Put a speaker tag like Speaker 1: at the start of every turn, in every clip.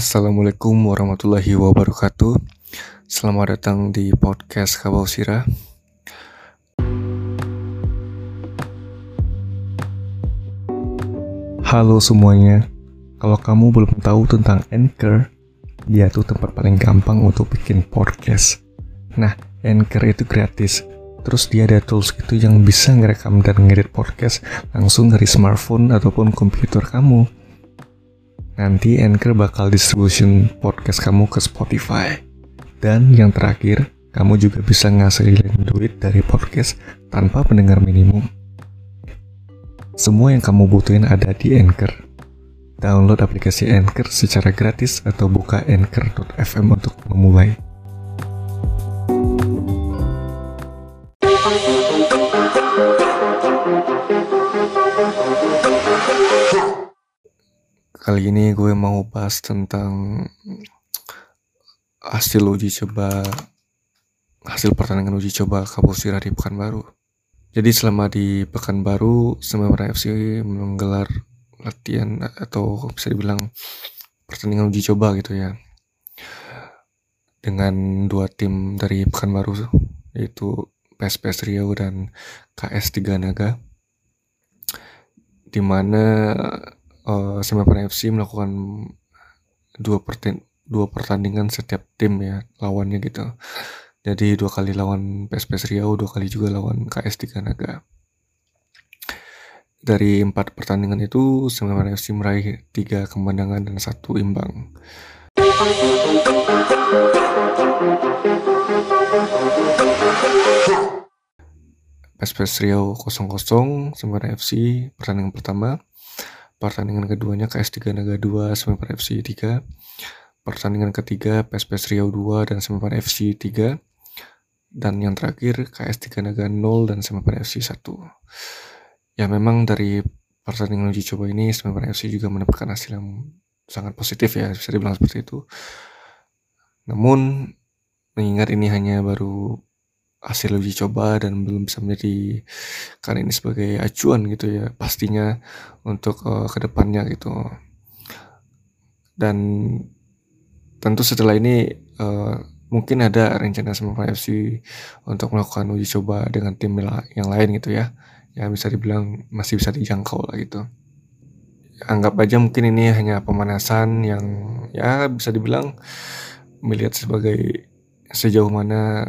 Speaker 1: Assalamualaikum warahmatullahi wabarakatuh. Selamat datang di podcast Kabau Sira Halo semuanya. Kalau kamu belum tahu tentang Anchor Dia tuh tempat paling gampang untuk bikin podcast. Nah, Anchor itu gratis. Terus dia ada tools gitu yang bisa ngerekam dan ngedit podcast langsung dari smartphone ataupun komputer kamu nanti Anchor bakal distribution podcast kamu ke Spotify. Dan yang terakhir, kamu juga bisa ngasilin duit dari podcast tanpa pendengar minimum. Semua yang kamu butuhin ada di Anchor. Download aplikasi Anchor secara gratis atau buka anchor.fm untuk memulai. Kali ini gue mau bahas tentang hasil uji coba hasil pertandingan uji coba Kapusira di Pekanbaru. Jadi selama di Pekanbaru, Semarang FC menggelar latihan atau bisa dibilang pertandingan uji coba gitu ya. Dengan dua tim dari Pekanbaru yaitu PSPS Riau dan KS Tiga Naga. Di mana uh, Semarang FC melakukan dua perten dua pertandingan setiap tim ya lawannya gitu. Jadi dua kali lawan PSPS Riau, dua kali juga lawan KS Tiga Naga. Dari empat pertandingan itu, Semarang FC meraih tiga kemenangan dan satu imbang. PSPS Riau 0-0, Semarang FC pertandingan pertama. Pertandingan keduanya KS3 Naga 2, Semen FC 3. Pertandingan ketiga PSPS Riau 2 dan Semen FC 3. Dan yang terakhir KS3 Naga 0 dan Semen FC 1. Ya memang dari pertandingan uji coba ini Semen FC juga mendapatkan hasil yang sangat positif ya bisa dibilang seperti itu. Namun mengingat ini hanya baru hasil uji coba dan belum bisa menjadi kan ini sebagai acuan gitu ya pastinya untuk uh, ke depannya gitu. Dan tentu setelah ini uh, mungkin ada rencana sama FC untuk melakukan uji coba dengan tim yang lain gitu ya yang bisa dibilang masih bisa dijangkau lah gitu. Anggap aja mungkin ini hanya pemanasan yang ya bisa dibilang melihat sebagai sejauh mana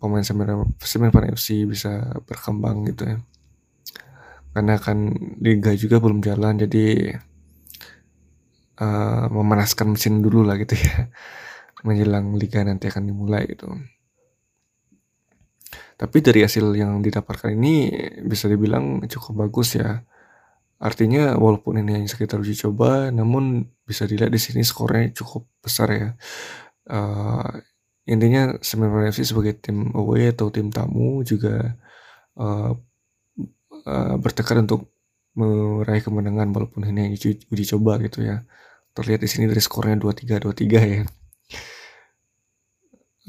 Speaker 1: pemain Semen Pan FC bisa berkembang gitu ya. Karena kan liga juga belum jalan jadi uh, memanaskan mesin dulu lah gitu ya. Menjelang liga nanti akan dimulai gitu. Tapi dari hasil yang didapatkan ini bisa dibilang cukup bagus ya. Artinya walaupun ini hanya sekitar uji coba namun bisa dilihat di sini skornya cukup besar ya. Uh, intinya Semen FC sebagai tim away atau tim tamu juga uh, uh, bertekad untuk meraih kemenangan walaupun ini uji, uji coba gitu ya. Terlihat di sini dari skornya 2-3 2-3 ya.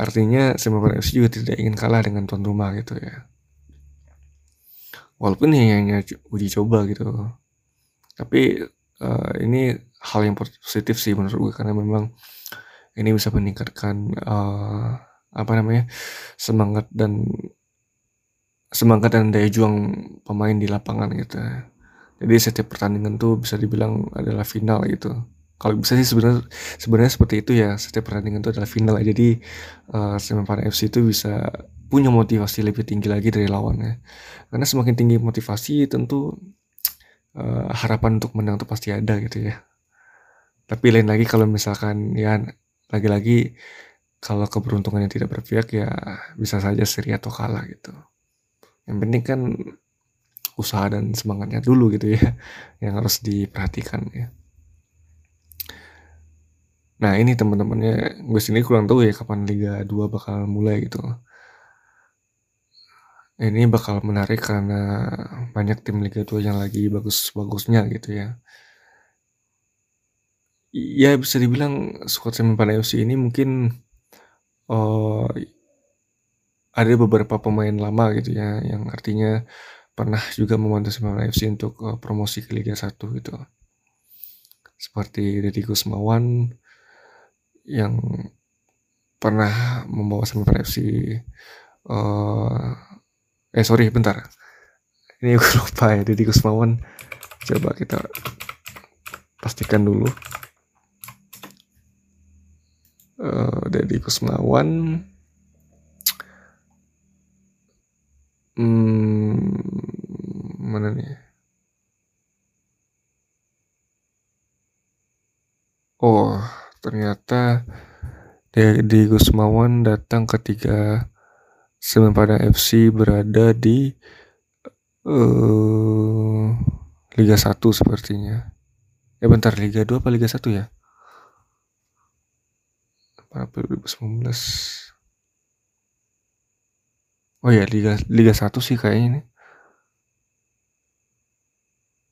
Speaker 1: Artinya Semen FC juga tidak ingin kalah dengan tuan rumah gitu ya. Walaupun ini hanya uji coba gitu. Tapi uh, ini hal yang positif sih menurut gue karena memang ini bisa meningkatkan uh, apa namanya semangat dan semangat dan daya juang pemain di lapangan gitu. Jadi setiap pertandingan tuh bisa dibilang adalah final gitu. Kalau bisa sih sebenarnya sebenarnya seperti itu ya. Setiap pertandingan itu adalah final. Jadi uh, Semen FC itu bisa punya motivasi lebih tinggi lagi dari lawannya. Karena semakin tinggi motivasi tentu uh, harapan untuk menang itu pasti ada gitu ya. Tapi lain lagi kalau misalkan ya lagi-lagi kalau keberuntungannya tidak berpihak ya bisa saja seri atau kalah gitu. Yang penting kan usaha dan semangatnya dulu gitu ya yang harus diperhatikan ya. Nah ini teman-temannya gue sini kurang tahu ya kapan Liga 2 bakal mulai gitu. Ini bakal menarik karena banyak tim Liga 2 yang lagi bagus-bagusnya gitu ya Ya bisa dibilang squad Semen FC ini mungkin uh, ada beberapa pemain lama gitu ya yang artinya pernah juga membantu Semen FC untuk uh, promosi ke Liga 1 gitu. Seperti Deddy Gusmawan, yang pernah membawa Seminar FC uh, eh sorry bentar. Ini gue lupa ya Deddy Kusmawan coba kita pastikan dulu uh, Deddy Kusmawan hmm, mana nih oh ternyata Deddy Kusmawan datang ketika Semen FC berada di uh, Liga 1 sepertinya. Eh bentar, Liga 2 apa Liga 1 ya? April 2019. Oh ya, Liga Liga 1 sih kayaknya ini.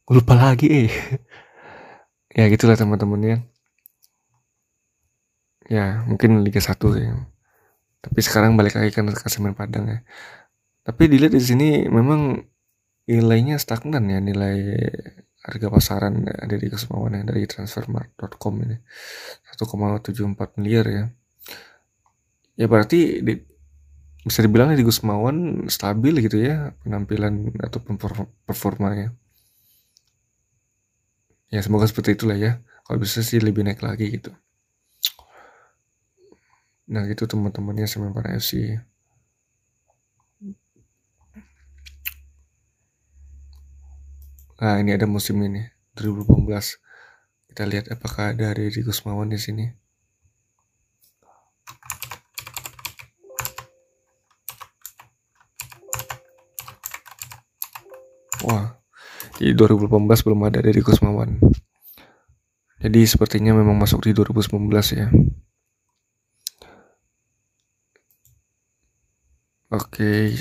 Speaker 1: Lupa lagi eh. ya gitulah teman-teman ya. Ya, mungkin Liga 1 ya tapi sekarang balik lagi ke semen Padang ya tapi dilihat di sini memang nilainya stagnan ya nilai harga pasaran ada di Kesemawan ya dari transfermarkt.com ini. 1,74 miliar ya. Ya berarti di, bisa dibilang di Gusmawan stabil gitu ya penampilan ataupun performanya. Ya semoga seperti itulah ya. Kalau bisa sih lebih naik lagi gitu. Nah gitu teman-temannya sama para FC. Nah ini ada musim ini 2018. Kita lihat apakah ada Riri Kusmawan di sini. Wah, di 2018 belum ada Riri Kusmawan. Jadi sepertinya memang masuk di 2019 ya. Oke.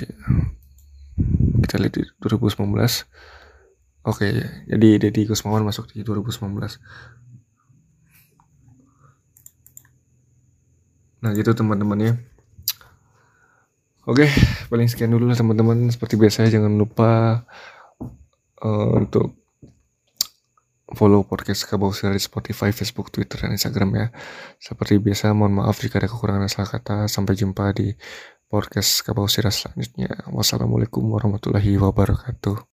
Speaker 1: Kita lihat di 2019. Oke, jadi Deddy Kusmawan masuk di 2019. Nah, gitu teman-teman ya. Oke, paling sekian dulu teman-teman. Seperti biasa jangan lupa uh, untuk follow podcast Kabau di Spotify, Facebook, Twitter, dan Instagram ya. Seperti biasa, mohon maaf jika ada kekurangan salah kata. Sampai jumpa di podcast Kabau Siras selanjutnya. Wassalamualaikum warahmatullahi wabarakatuh.